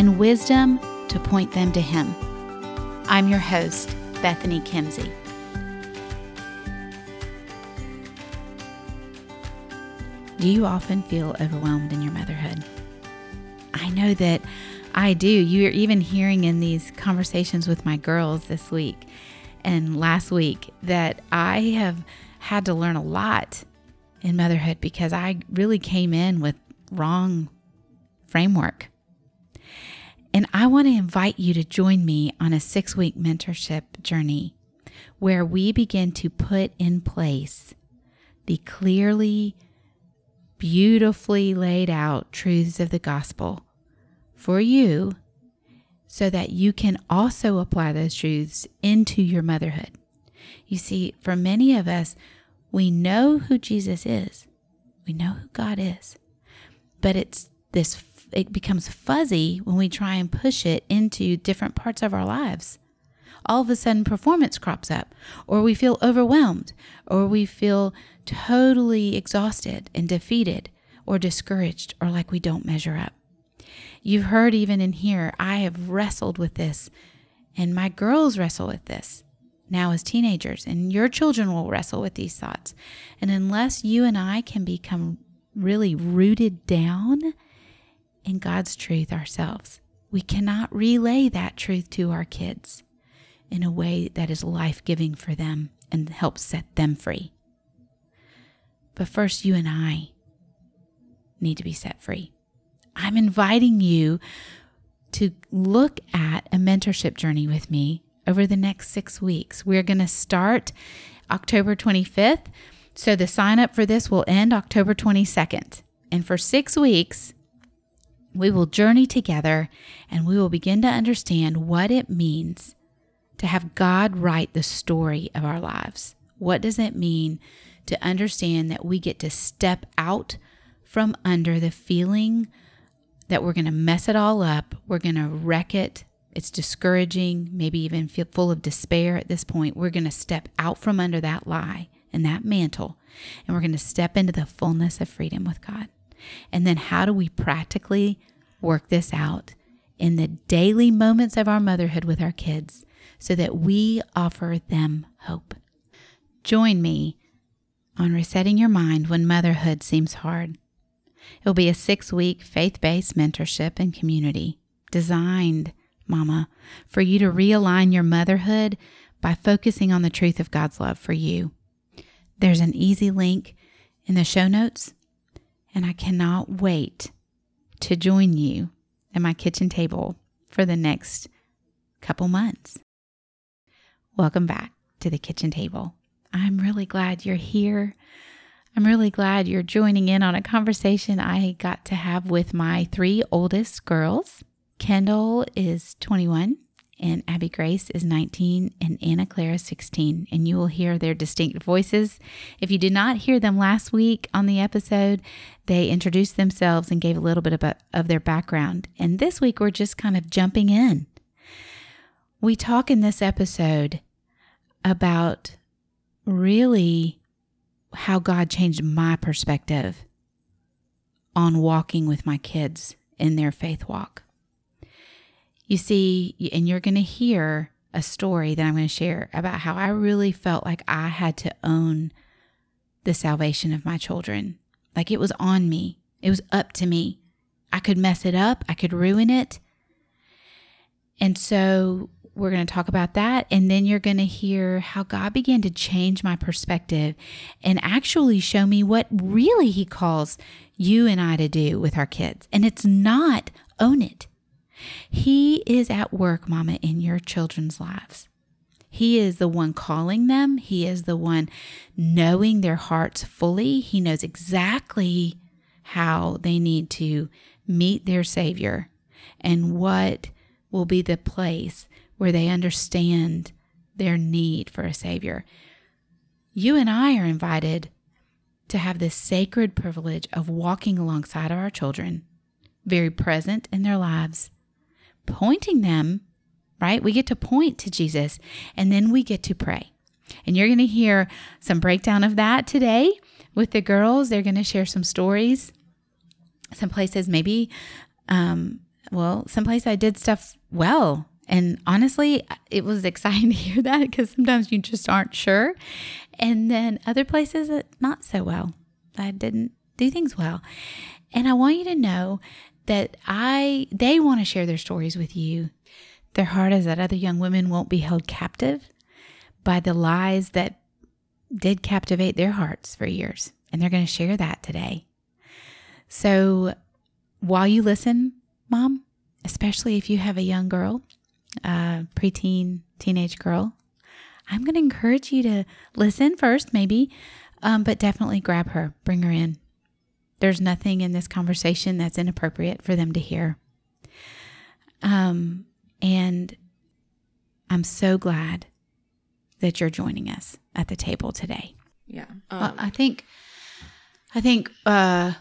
and wisdom to point them to Him. I'm your host, Bethany Kimsey. Do you often feel overwhelmed in your motherhood? I know that I do. You're even hearing in these conversations with my girls this week and last week that I have had to learn a lot in motherhood because I really came in with wrong framework. And I want to invite you to join me on a six week mentorship journey where we begin to put in place the clearly, beautifully laid out truths of the gospel for you so that you can also apply those truths into your motherhood. You see, for many of us, we know who Jesus is, we know who God is, but it's this it becomes fuzzy when we try and push it into different parts of our lives. All of a sudden, performance crops up, or we feel overwhelmed, or we feel totally exhausted and defeated, or discouraged, or like we don't measure up. You've heard even in here, I have wrestled with this, and my girls wrestle with this now as teenagers, and your children will wrestle with these thoughts. And unless you and I can become really rooted down in God's truth ourselves. We cannot relay that truth to our kids in a way that is life giving for them and helps set them free. But first, you and I need to be set free. I'm inviting you to look at a mentorship journey with me over the next six weeks. We're going to start October 25th. So the sign up for this will end October 22nd. And for six weeks, we will journey together and we will begin to understand what it means to have God write the story of our lives. What does it mean to understand that we get to step out from under the feeling that we're going to mess it all up, we're going to wreck it, it's discouraging, maybe even feel full of despair at this point. We're going to step out from under that lie and that mantle, and we're going to step into the fullness of freedom with God. And then how do we practically work this out in the daily moments of our motherhood with our kids so that we offer them hope? Join me on resetting your mind when motherhood seems hard. It will be a six week faith based mentorship and community designed, Mama, for you to realign your motherhood by focusing on the truth of God's love for you. There's an easy link in the show notes and I cannot wait to join you at my kitchen table for the next couple months. Welcome back to the kitchen table. I'm really glad you're here. I'm really glad you're joining in on a conversation I got to have with my three oldest girls. Kendall is 21, and Abby Grace is 19 and Anna Clara 16. And you will hear their distinct voices. If you did not hear them last week on the episode, they introduced themselves and gave a little bit of, of their background. And this week, we're just kind of jumping in. We talk in this episode about really how God changed my perspective on walking with my kids in their faith walk. You see, and you're going to hear a story that I'm going to share about how I really felt like I had to own the salvation of my children. Like it was on me, it was up to me. I could mess it up, I could ruin it. And so we're going to talk about that. And then you're going to hear how God began to change my perspective and actually show me what really He calls you and I to do with our kids. And it's not own it, he is at work, Mama, in your children's lives. He is the one calling them. He is the one knowing their hearts fully. He knows exactly how they need to meet their Savior. and what will be the place where they understand their need for a Savior. You and I are invited to have this sacred privilege of walking alongside of our children, very present in their lives, pointing them, right? We get to point to Jesus and then we get to pray. And you're going to hear some breakdown of that today with the girls. They're going to share some stories. Some places, maybe, um, well, some place I did stuff well. And honestly, it was exciting to hear that because sometimes you just aren't sure. And then other places, not so well. I didn't do things well. And I want you to know that I they want to share their stories with you. Their heart is that other young women won't be held captive by the lies that did captivate their hearts for years. And they're going to share that today. So while you listen, mom, especially if you have a young girl, a preteen, teenage girl, I'm going to encourage you to listen first, maybe, um, but definitely grab her, bring her in. There's nothing in this conversation that's inappropriate for them to hear. Um, and I'm so glad that you're joining us at the table today. Yeah. Um, well, I think, I think, uh,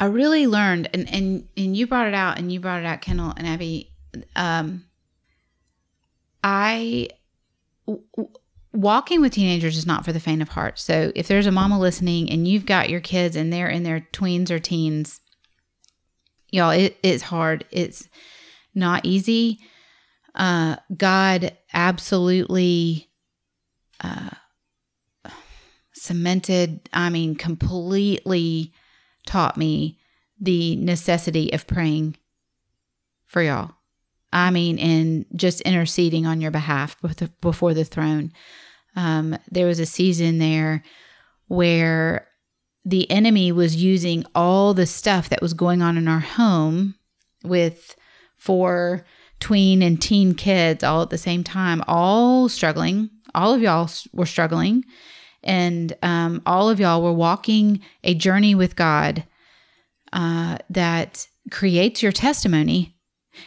I really learned, and, and, and you brought it out, and you brought it out, Kendall and Abby. Um, I, w- walking with teenagers is not for the faint of heart. So if there's a mama listening and you've got your kids and they're in their tweens or teens, y'all, it, it's hard. It's not easy. Uh, God absolutely uh, cemented, I mean, completely taught me the necessity of praying for y'all. I mean, and just interceding on your behalf before the throne. Um, there was a season there where the enemy was using all the stuff that was going on in our home with four tween and teen kids all at the same time, all struggling. All of y'all were struggling. And um, all of y'all were walking a journey with God uh, that creates your testimony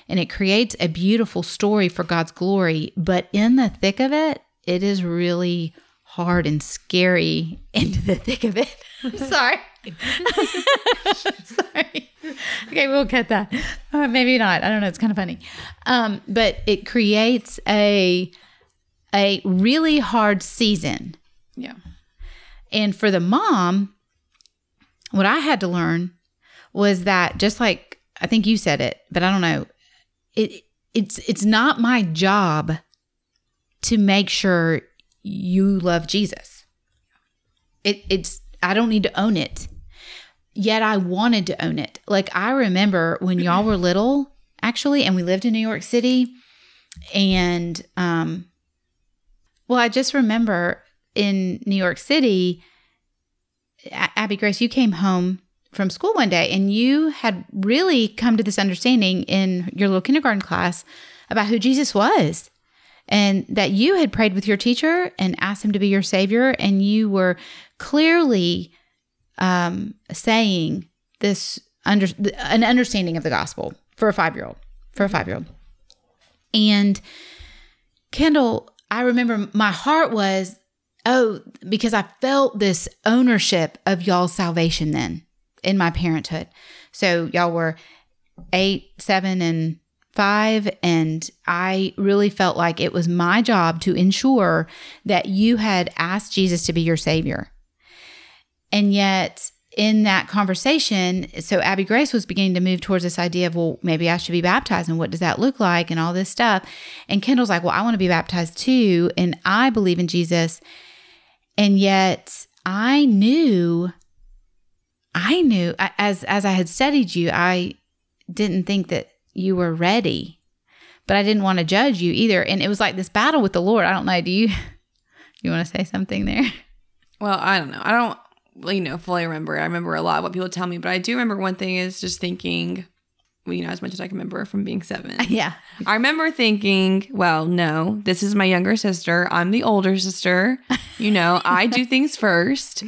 and it creates a beautiful story for God's glory. But in the thick of it, it is really hard and scary into the thick of it. I'm sorry. sorry. Okay, we'll cut that. Uh, maybe not. I don't know. It's kind of funny. Um, but it creates a a really hard season. Yeah. And for the mom, what I had to learn was that just like I think you said it, but I don't know. It it's it's not my job to make sure you love Jesus. It it's I don't need to own it. Yet I wanted to own it. Like I remember when y'all were little, actually, and we lived in New York City, and um, well, I just remember in New York City, Abby Grace, you came home from school one day and you had really come to this understanding in your little kindergarten class about who Jesus was and that you had prayed with your teacher and asked him to be your savior and you were clearly um, saying this under an understanding of the gospel for a five year old for a five year old and kendall i remember my heart was oh because i felt this ownership of y'all's salvation then in my parenthood so y'all were eight seven and five and I really felt like it was my job to ensure that you had asked Jesus to be your savior. And yet in that conversation, so Abby Grace was beginning to move towards this idea of, well, maybe I should be baptized and what does that look like and all this stuff. And Kendall's like, well, I want to be baptized too. And I believe in Jesus. And yet I knew, I knew as, as I had studied you, I didn't think that you were ready. But I didn't want to judge you either. And it was like this battle with the Lord. I don't know. Do you you want to say something there? Well, I don't know. I don't you know fully remember. I remember a lot of what people tell me, but I do remember one thing is just thinking you know, as much as I can remember from being seven. Yeah. I remember thinking, well, no, this is my younger sister. I'm the older sister. You know, I do things first.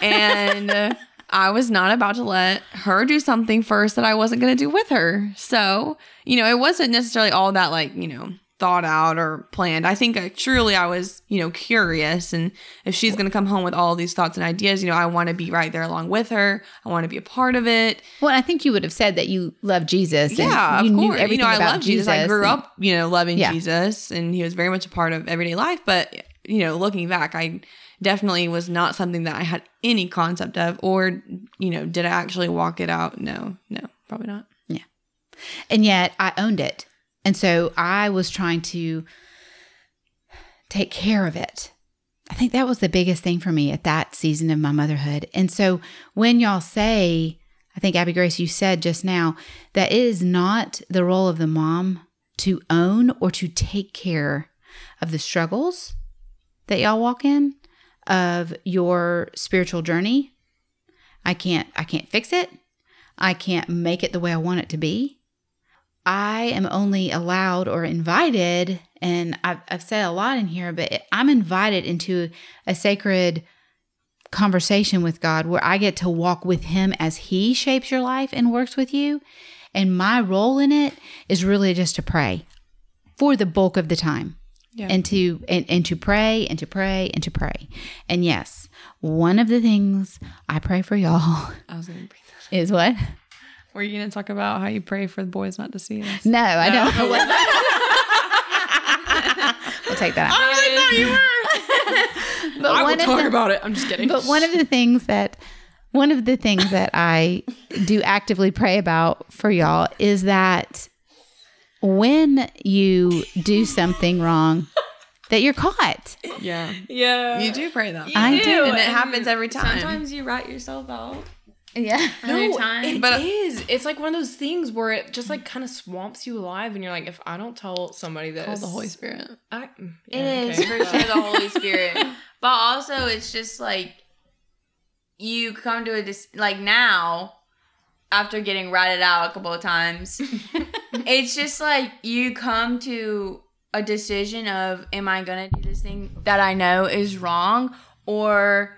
And I was not about to let her do something first that I wasn't going to do with her. So, you know, it wasn't necessarily all that like, you know, thought out or planned. I think I, truly I was, you know, curious. And if she's going to come home with all these thoughts and ideas, you know, I want to be right there along with her. I want to be a part of it. Well, I think you would have said that you love Jesus. Yeah, you of course. you know, I love Jesus. I grew and- up, you know, loving Yeah. Jesus, and he was very much a part of everyday life. But you know, looking back, I definitely was not something that I had any concept of, or you know, did I actually walk it out? No, no, probably not. Yeah. And yet I owned it. And so I was trying to take care of it. I think that was the biggest thing for me at that season of my motherhood. And so when y'all say, I think Abby Grace, you said just now that it is not the role of the mom to own or to take care of the struggles that y'all walk in of your spiritual journey. I can't I can't fix it. I can't make it the way I want it to be. I am only allowed or invited, and I've, I've said a lot in here, but I'm invited into a sacred conversation with God where I get to walk with Him as He shapes your life and works with you. And my role in it is really just to pray for the bulk of the time Yeah. and to and, and to pray and to pray and to pray. And yes, one of the things I pray for y'all I was gonna is what? Were you gonna talk about how you pray for the boys not to see us? No, I don't know what. we'll take that out. I you were. But I will talk the, about it. I'm just kidding. but one of the things that one of the things that I do actively pray about for y'all is that when you do something wrong, that you're caught. Yeah, yeah, you do pray though. I do, and it happens every time. Sometimes you write yourself out. Yeah. No, Every it time. is. But- It's like one of those things where it just like kind of swamps you alive, and you're like, if I don't tell somebody this, Call the Holy Spirit. I, mm, It yeah, is for sure the Holy Spirit. But also it's just like you come to a dis- like now after getting ratted out a couple of times. it's just like you come to a decision of am I going to do this thing that I know is wrong or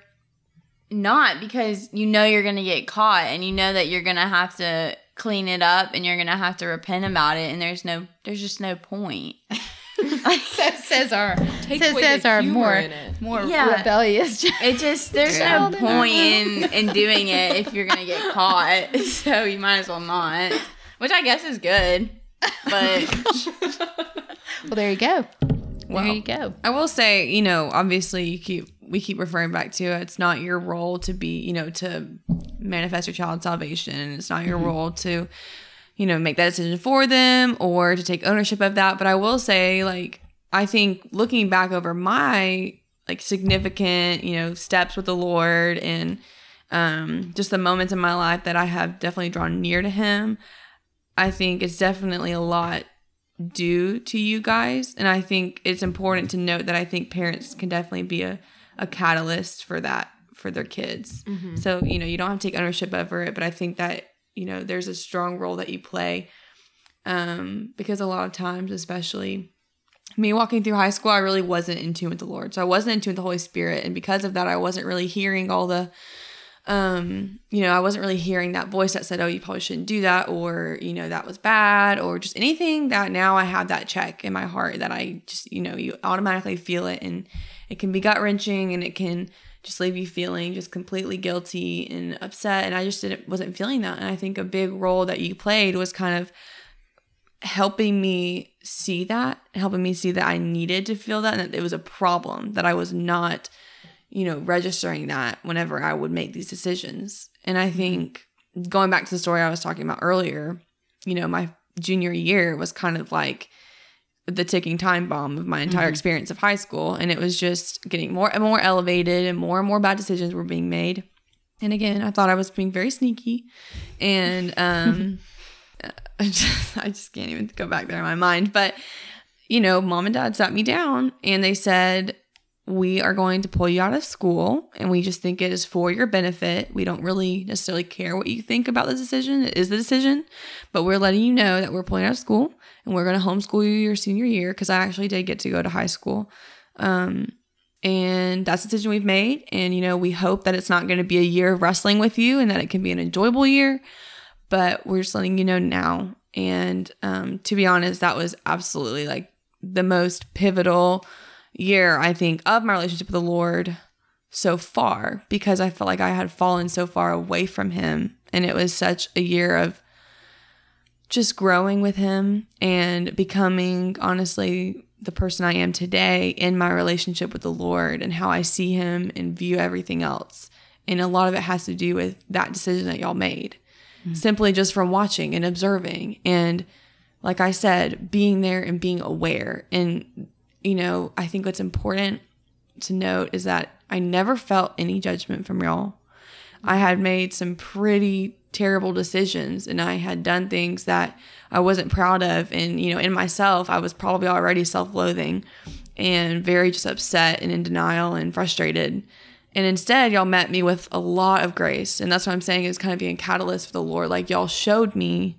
not because you know you're going to get caught and you know that you're going to have to clean it up and you're going to have to repent about it and there's no there's just no point. That says our Take says, away says the our humor more in it. more Yeah. rebellious. It just there's Yeah. no point in in doing it if you're gonna get caught. So you might as well not. Which I guess is good. But well, there you go. Well, there you go. I will say, you know, obviously you keep we keep referring back to it's not your role to be, you know, to manifest your child's salvation. It's not your role to, you know, make that decision for them or to take ownership of that. But I will say, like, I think looking back over my like significant, you know, steps with the Lord and um just the moments in my life that I have definitely drawn near to him, I think it's definitely a lot due to you guys. And I think it's important to note that I think parents can definitely be a, a catalyst for that for their kids. So, you know, you don't have to take ownership over it, but I think that, you know, there's a strong role that you play. Um, because a lot of times, especially me walking through high school, I really wasn't in tune with the Lord. So I wasn't in tune with the Holy Spirit. And because of that, I wasn't really hearing all the um, you know, I wasn't really hearing that voice that said, "Oh, you probably shouldn't do that," or you know, that was bad, or just anything that now I have that check in my heart that I just, you know, you automatically feel it, and it can be gut wrenching, and it can just leave you feeling just completely guilty and upset. And I just didn't wasn't feeling that, and I think a big role that you played was kind of helping me see that, helping me see that I needed to feel that, and that it was a problem that I was not you know, registering that whenever I would make these decisions. And I think going back to the story I was talking about earlier, you know, my junior year was kind of like the ticking time bomb of my entire experience of high school. And it was just getting more and more elevated and more and more bad decisions were being made. And again, I thought I was being very sneaky. And um I just I just can't even go back there in my mind. But, you know, mom and dad sat me down and they said, we are going to pull you out of school and we just think it is for your benefit. We don't really necessarily care what you think about the decision. It is the decision, but we're letting you know that we're pulling out of school and we're going to homeschool you your senior year because I actually did get to go to high school. Um, And that's the decision we've made. And, you know, we hope that it's not going to be a year of wrestling with you and that it can be an enjoyable year. But we're just letting you know now. And um, to be honest, that was absolutely like the most pivotal year, I think, of my relationship with the Lord so far because I felt like I had fallen so far away from Him. And it was such a year of just growing with Him and becoming, honestly, the person I am today in my relationship with the Lord and how I see Him and view everything else. And a lot of it has to do with that decision that y'all made, mm-hmm. simply just from watching and observing. And like I said, being there and being aware. And, you know, I think what's important to note is that I never felt any judgment from y'all. I had made some pretty terrible decisions and I had done things that I wasn't proud of. And, you know, in myself, I was probably already self loathing and very just upset and in denial and frustrated. And instead, y'all met me with a lot of grace. And that's what I'm saying is kind of being a catalyst for the Lord. Like, y'all showed me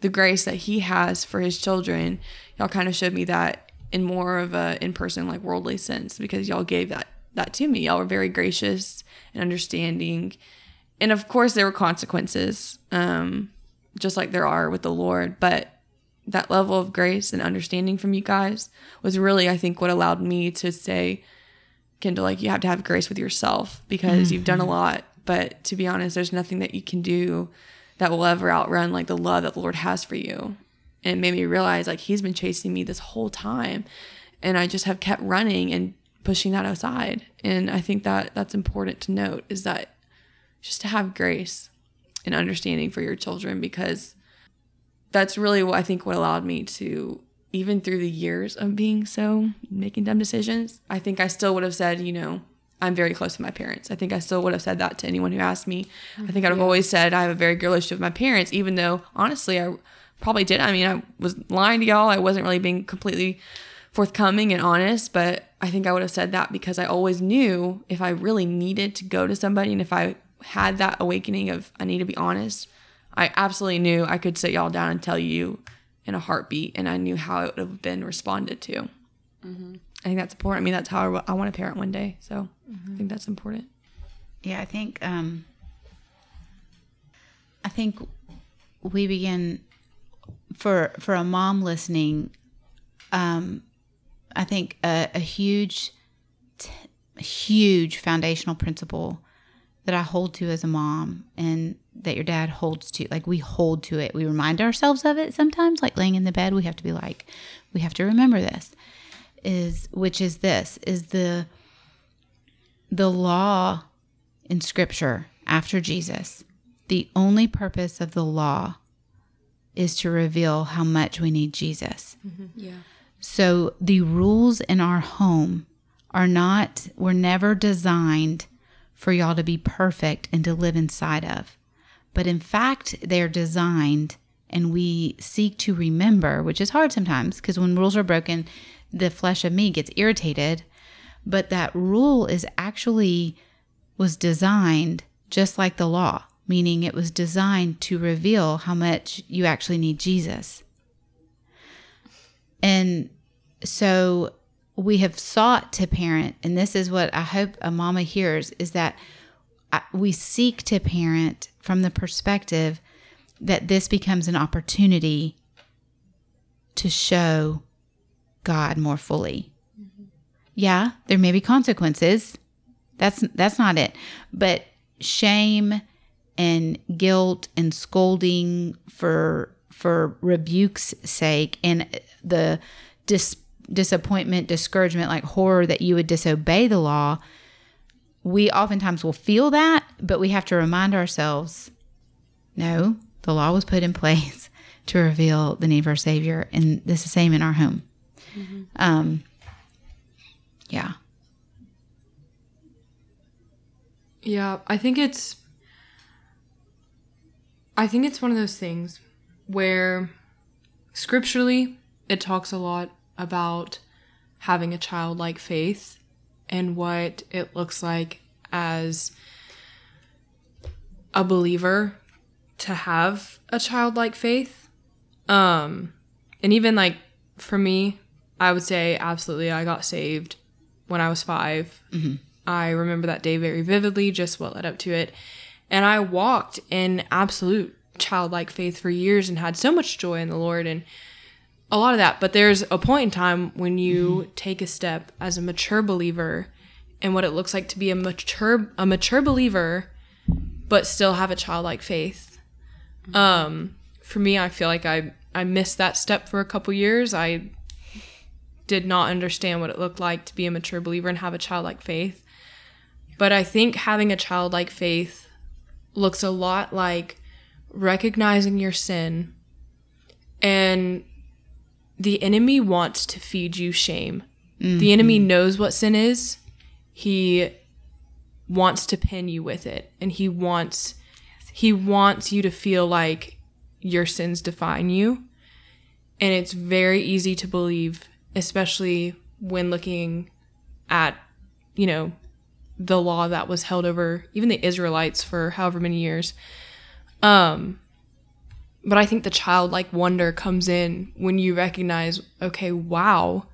the grace that He has for His children. Y'all kind of showed me that in more of a in person, like worldly sense, because y'all gave that that to me. Y'all were very gracious and understanding and of course there were consequences um, just like there are with the lord but that level of grace and understanding from you guys was really i think what allowed me to say kendall like you have to have grace with yourself because mm-hmm. you've done a mm-hmm. lot but to be honest there's nothing that you can do that will ever outrun like the love that the lord has for you and made me realize like he's been chasing me this whole time and i just have kept running and pushing that aside and i think that that's important to note is that just to have grace and understanding for your children because that's really what I think what allowed me to even through the years of being so making dumb decisions, I think I still would have said, you know, I'm very close to my parents. I think I still would have said that to anyone who asked me. I think I'd have yeah. always said I have a very good relationship with my parents, even though honestly I probably did. I mean, I was lying to y'all. I wasn't really being completely forthcoming and honest, but I think I would have said that because I always knew if I really needed to go to somebody and if I had that awakening of I need to be honest, I absolutely knew I could sit y'all down and tell you in a heartbeat, and I knew how it would have been responded to. Mm-hmm. I think that's important. I mean, that's how I, want to parent one day. So mm-hmm. I think that's important. Yeah, I think um, I think we begin for for a mom listening. Um, I think a, a huge, t- huge foundational principle that I hold to as a mom and that your dad holds to. Like we hold to it. We remind ourselves of it sometimes, like laying in the bed, we have to be like, we have to remember this. Is which is this is the the law in scripture after Jesus. The only purpose of the law is to reveal how much we need Jesus. Mm-hmm. Yeah. So the rules in our home are not, were never designed for y'all to be perfect and to live inside of. But in fact, they're designed and we seek to remember, which is hard sometimes because when rules are broken, the flesh of me gets irritated. But that rule is actually was designed just like the law, meaning it was designed to reveal how much you actually need Jesus. And so we have sought to parent, and this is what I hope a mama hears is that we seek to parent from the perspective that this becomes an opportunity to show God more fully. Mm-hmm. Yeah, there may be consequences. That's that's not it. But shame and guilt and scolding for for rebuke's sake and the dis disappointment, discouragement, like horror that you would disobey the law, we oftentimes will feel that, but we have to remind ourselves no, the law was put in place to reveal the need for a Savior. And this is the same in our home. Mm-hmm. Um, yeah. Yeah, I think it's I think it's one of those things where scripturally it talks a lot about having a childlike faith and what it looks like as a believer to have a childlike faith. Um and even like for me, I would say absolutely I got saved when I was 5 I remember that day very vividly, just what led up to it. And I walked in absolute childlike faith for years and had so much joy in the Lord and a lot of that. But there's a point in time when you take a step as a mature believer and what it looks like to be a mature a mature believer but still have a childlike faith. Um, for me, I feel like I I missed that step for a couple years. I did not understand what it looked like to be a mature believer and have a childlike faith. But I think having a childlike faith looks a lot like recognizing your sin and the enemy wants to feed you shame. The mm-hmm. enemy knows what sin is. He wants to pin you with it and he wants he wants you to feel like your sins define you. And it's very easy to believe, especially when looking at, you know, the law that was held over even the Israelites for however many years. Um but I think the childlike wonder comes in when you recognize, okay, wow,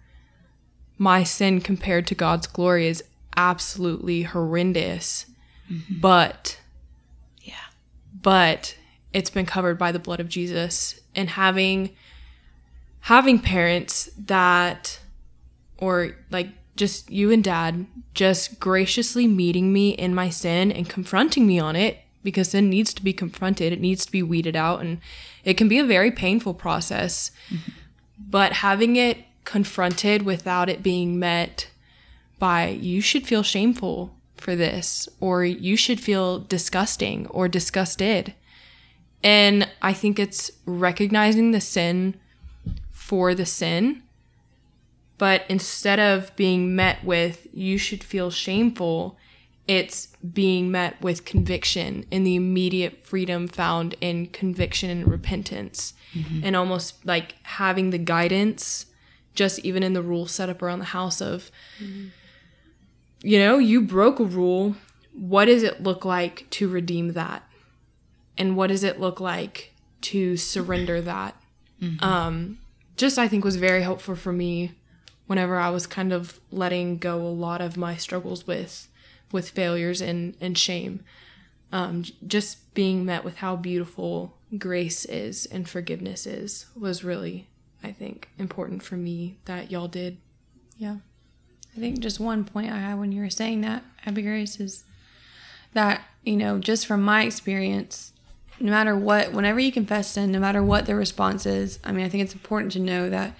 my sin compared to God's glory is absolutely horrendous. But Yeah. but it's been covered by the blood of Jesus and having having parents that or like just you and dad just graciously meeting me in my sin and confronting me on it because sin needs to be confronted. It needs to be weeded out and it can be a very painful process. Mm-hmm. But having it confronted without it being met by you should feel shameful for this or you should feel disgusting or disgusted. And I think it's recognizing the sin for the sin. But instead of being met with, you should feel shameful, it's being met with conviction and the immediate freedom found in conviction and repentance. Mm-hmm. And almost like having the guidance, just even in the rule set up around the house of, mm-hmm. you know, you broke a rule. What does it look like to redeem that? and what does it look like to surrender that mm-hmm. um just i think was very helpful for me whenever i was kind of letting go a lot of my struggles with with failures and and shame um just being met with how beautiful grace is and forgiveness is was really i think important for me that y'all did Yeah. I think just one point I had when you were saying that, Abby Grace, is that, you know, just from my experience, no matter what, whenever you confess sin, no matter what the response is, I mean, I think it's important to know that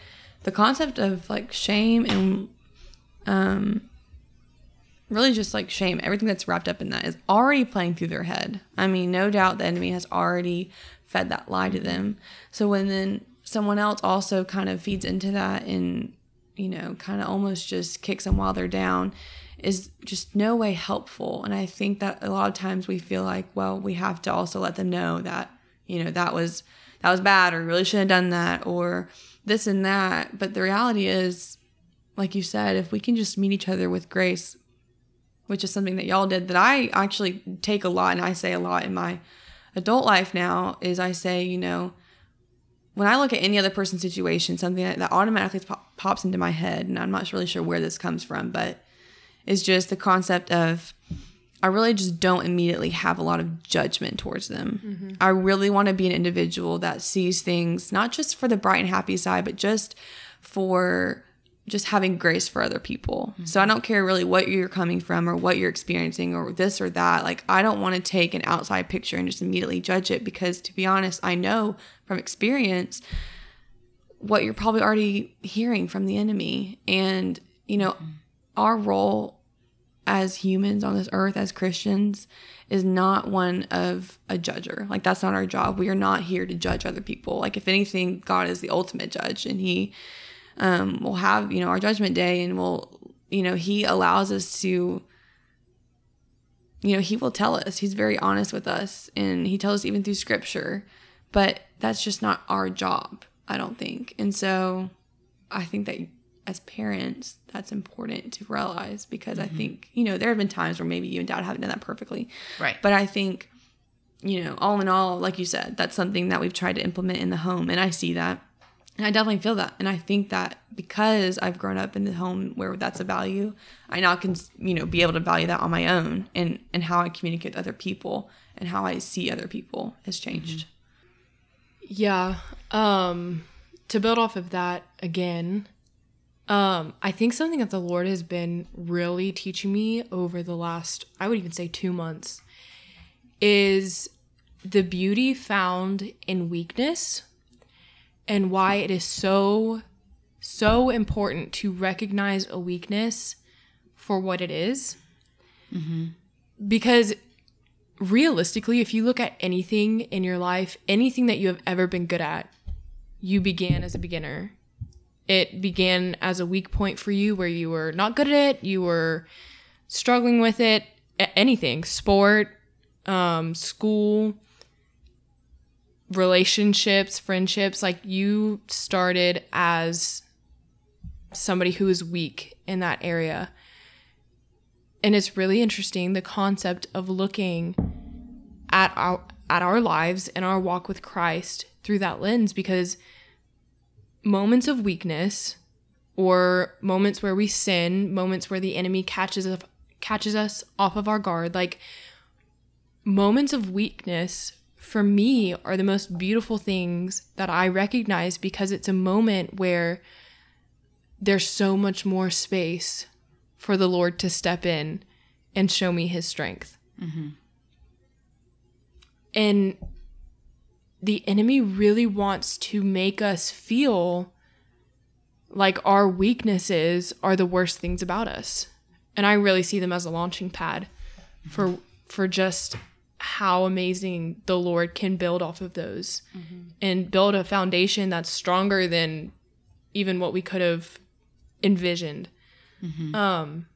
the concept of like shame and um, really just like shame, everything that's wrapped up in that is already playing through their head. I mean, no doubt the enemy has already fed that lie to them. So when then someone else also kind of feeds into that and, you know, kind of almost just kicks them while they're down is just no way helpful. And I think that a lot of times we feel like, well, we have to also let them know that, you know, that was that was bad or really shouldn't have done that or this and that. But the reality is, like you said, if we can just meet each other with grace, which is something that y'all did that I actually take a lot and I say a lot in my adult life now, is I say, you know, when I look at any other person's situation, something that, automatically pop, pops into my head, and I'm not really sure where this comes from, but is just the concept of I really just don't immediately have a lot of judgment towards them. I really want to be an individual that sees things not just for the bright and happy side, but just for just having grace for other people. So I don't care really what you're coming from or what you're experiencing or this or that. Like I don't want to take an outside picture and just immediately judge it because to be honest, I know from experience what you're probably already hearing from the enemy. And you know, our role as humans on this earth as Christians is not one of a judger. Like that's not our job. We are not here to judge other people. Like if anything, God is the ultimate judge and he um will have, you know, our judgment day and will you know, he allows us to you know, he will tell us. He's very honest with us and he tells us even through scripture. But that's just not our job, I don't think. And so I think that as parents, that's important to realize because I think, you know, there have been times where maybe you and dad haven't done that perfectly. Right. But I think, you know, all in all, like you said, that's something that we've tried to implement in the home. And I see that. And I definitely feel that. And I think that because I've grown up in the home where that's a value, I now can, you know, be able to value that on my own and, and how I communicate with other people and how I see other people has changed. Yeah. Um to build off of that again, um I think something that the Lord has been really teaching me over the last I would even say 2 months is the beauty found in weakness and why it is so so important to recognize a weakness for what it is. Because realistically, if you look at anything in your life, anything that you have ever been good at, you began as a beginner. It began as a weak point for you where you were not good at it, you were struggling with it, anything, sport, um, school, relationships, friendships, like you started as somebody who is weak in that area. And it's really interesting the concept of looking at our at our lives and our walk with Christ through that lens because moments of weakness or moments where we sin, moments where the enemy catches us catches us off of our guard, like moments of weakness for me are the most beautiful things that I recognize because it's a moment where there's so much more space for the Lord to step in and show me his strength. Mm-hmm. And the enemy really wants to make us feel like our weaknesses are the worst things about us. And I really see them as a launching pad for for just how amazing the Lord can build off of those and build a foundation that's stronger than even what we could have envisioned. Um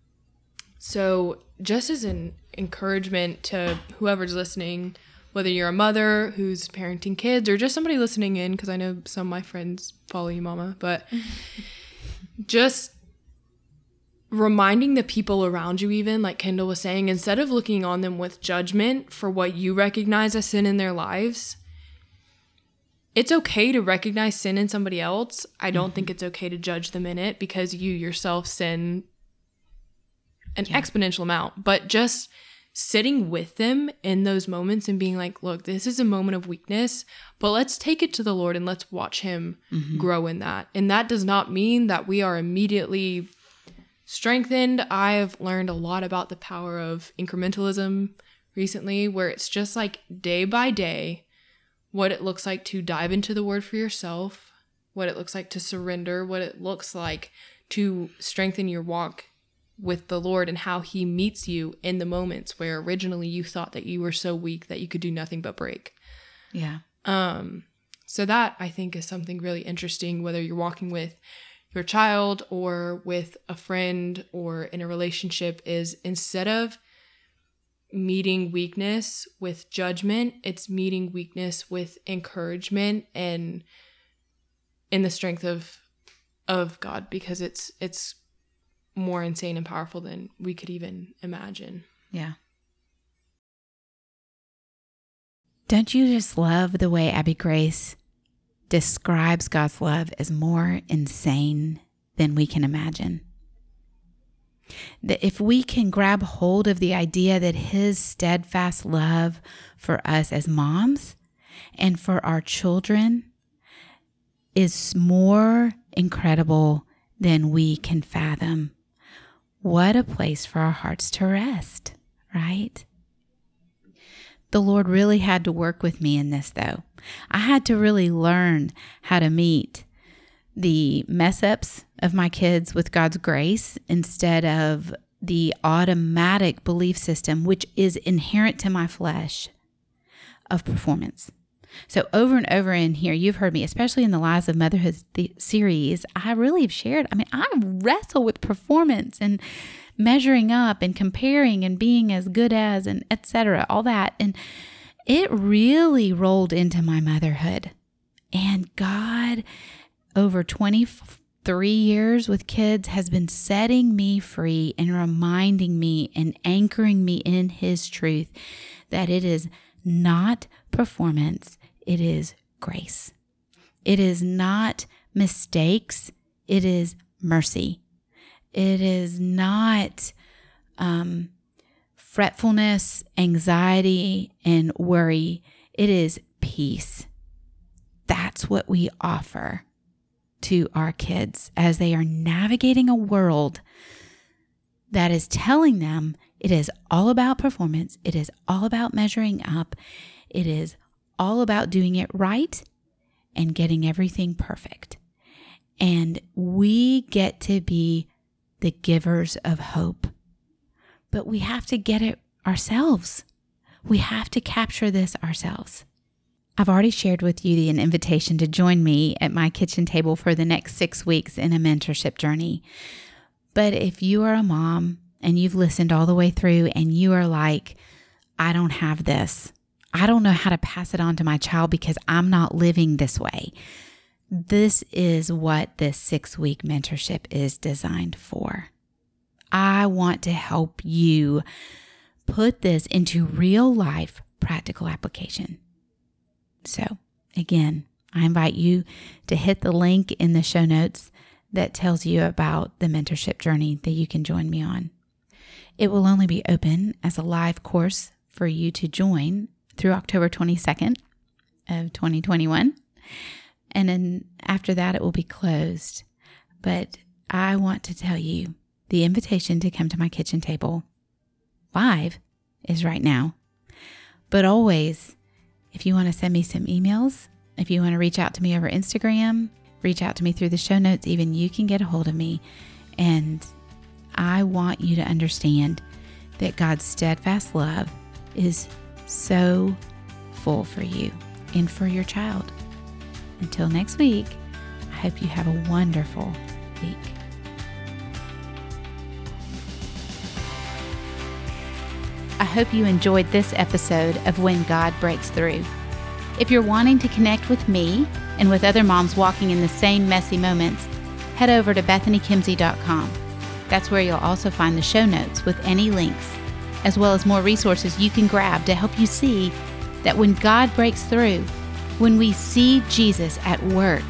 so just as an encouragement to whoever's listening, whether you're a mother who's parenting kids or just somebody listening in because I know some of my friends follow you mama, but just reminding the people around you even like kendall was saying instead of looking on them with judgment for what you recognize as sin in their lives it's okay to recognize sin in somebody else. I don't think mm-hmm. it's okay to judge them in it because you yourself sin an exponential amount. But just sitting with them in those moments and being like look this is a moment of weakness but let's take it to the lord and let's watch him mm-hmm. grow in that and that does not mean that we are immediately strengthened. I've learned a lot about the power of incrementalism recently, where it's just like day by day what it looks like to dive into the word for yourself, what it looks like to surrender, what it looks like to strengthen your walk with the Lord and how he meets you in the moments where originally you thought that you were so weak that you could do nothing but break. Yeah. Um, so that I think is something really interesting, whether you're walking with your child or with a friend or in a relationship, is instead of meeting weakness with judgment, it's meeting weakness with encouragement and in the strength of of God because it's it's more insane and powerful than we could even imagine. Yeah. Don't you just love the way Abby Grace describes God's love as more insane than we can imagine? That if we can grab hold of the idea that His steadfast love for us as moms and for our children is more incredible than we can fathom, what a place for our hearts to rest, right? The Lord really had to work with me in this, though. I had to really learn how to meet the mess ups of my kids with God's grace instead of the automatic belief system, which is inherent to my flesh of performance. So, over and over in here, you've heard me, especially in the Lives of Motherhood th- series, I really have shared. I mean, I wrestle with performance and measuring up and comparing and being as good as and etc. all that. And it really rolled into my motherhood. And God, over 23 years with kids, has been setting me free and reminding me and anchoring me in His truth that it is not performance, it is grace. It is not mistakes, it is mercy. It is not um, fretfulness, anxiety, and worry. It is peace. That's what we offer to our kids as they are navigating a world that is telling them it is all about performance, it is all about measuring up, it is all about doing it right and getting everything perfect. And we get to be the givers of hope. But we have to get it ourselves. We have to capture this ourselves. I've already shared with you an invitation to join me at my kitchen table for the next six weeks in a mentorship journey. But if you are a mom and you've listened all the way through and you are like, I don't have this, I don't know how to pass it on to my child because I'm not living this way. This is what this six week mentorship is designed for. I want to help you put this into real life practical application. So, again, I invite you to hit the link in the show notes that tells you about the mentorship journey that you can join me on. It will only be open as a live course for you to join through October 22nd of 2021. And then after that, it will be closed. But I want to tell you the invitation to come to my kitchen table live is right now. But always, if you want to send me some emails, if you want to reach out to me over Instagram, reach out to me through the show notes, even you can get a hold of me. And I want you to understand that God's steadfast love is so full for you and for your child. Until next week, I hope you have a wonderful week. I hope you enjoyed this episode of When God Breaks Through. If you're wanting to connect with me and with other moms walking in the same messy moments, head over to bethanykimsey.com. That's where you'll also find the show notes with any links, as well as more resources you can grab to help you see that when God breaks through, when we see Jesus at work,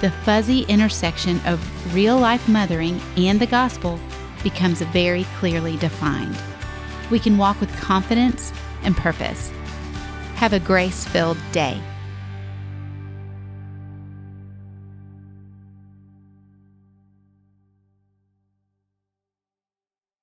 the fuzzy intersection of real life mothering and the gospel becomes very clearly defined. We can walk with confidence and purpose. Have a grace filled day.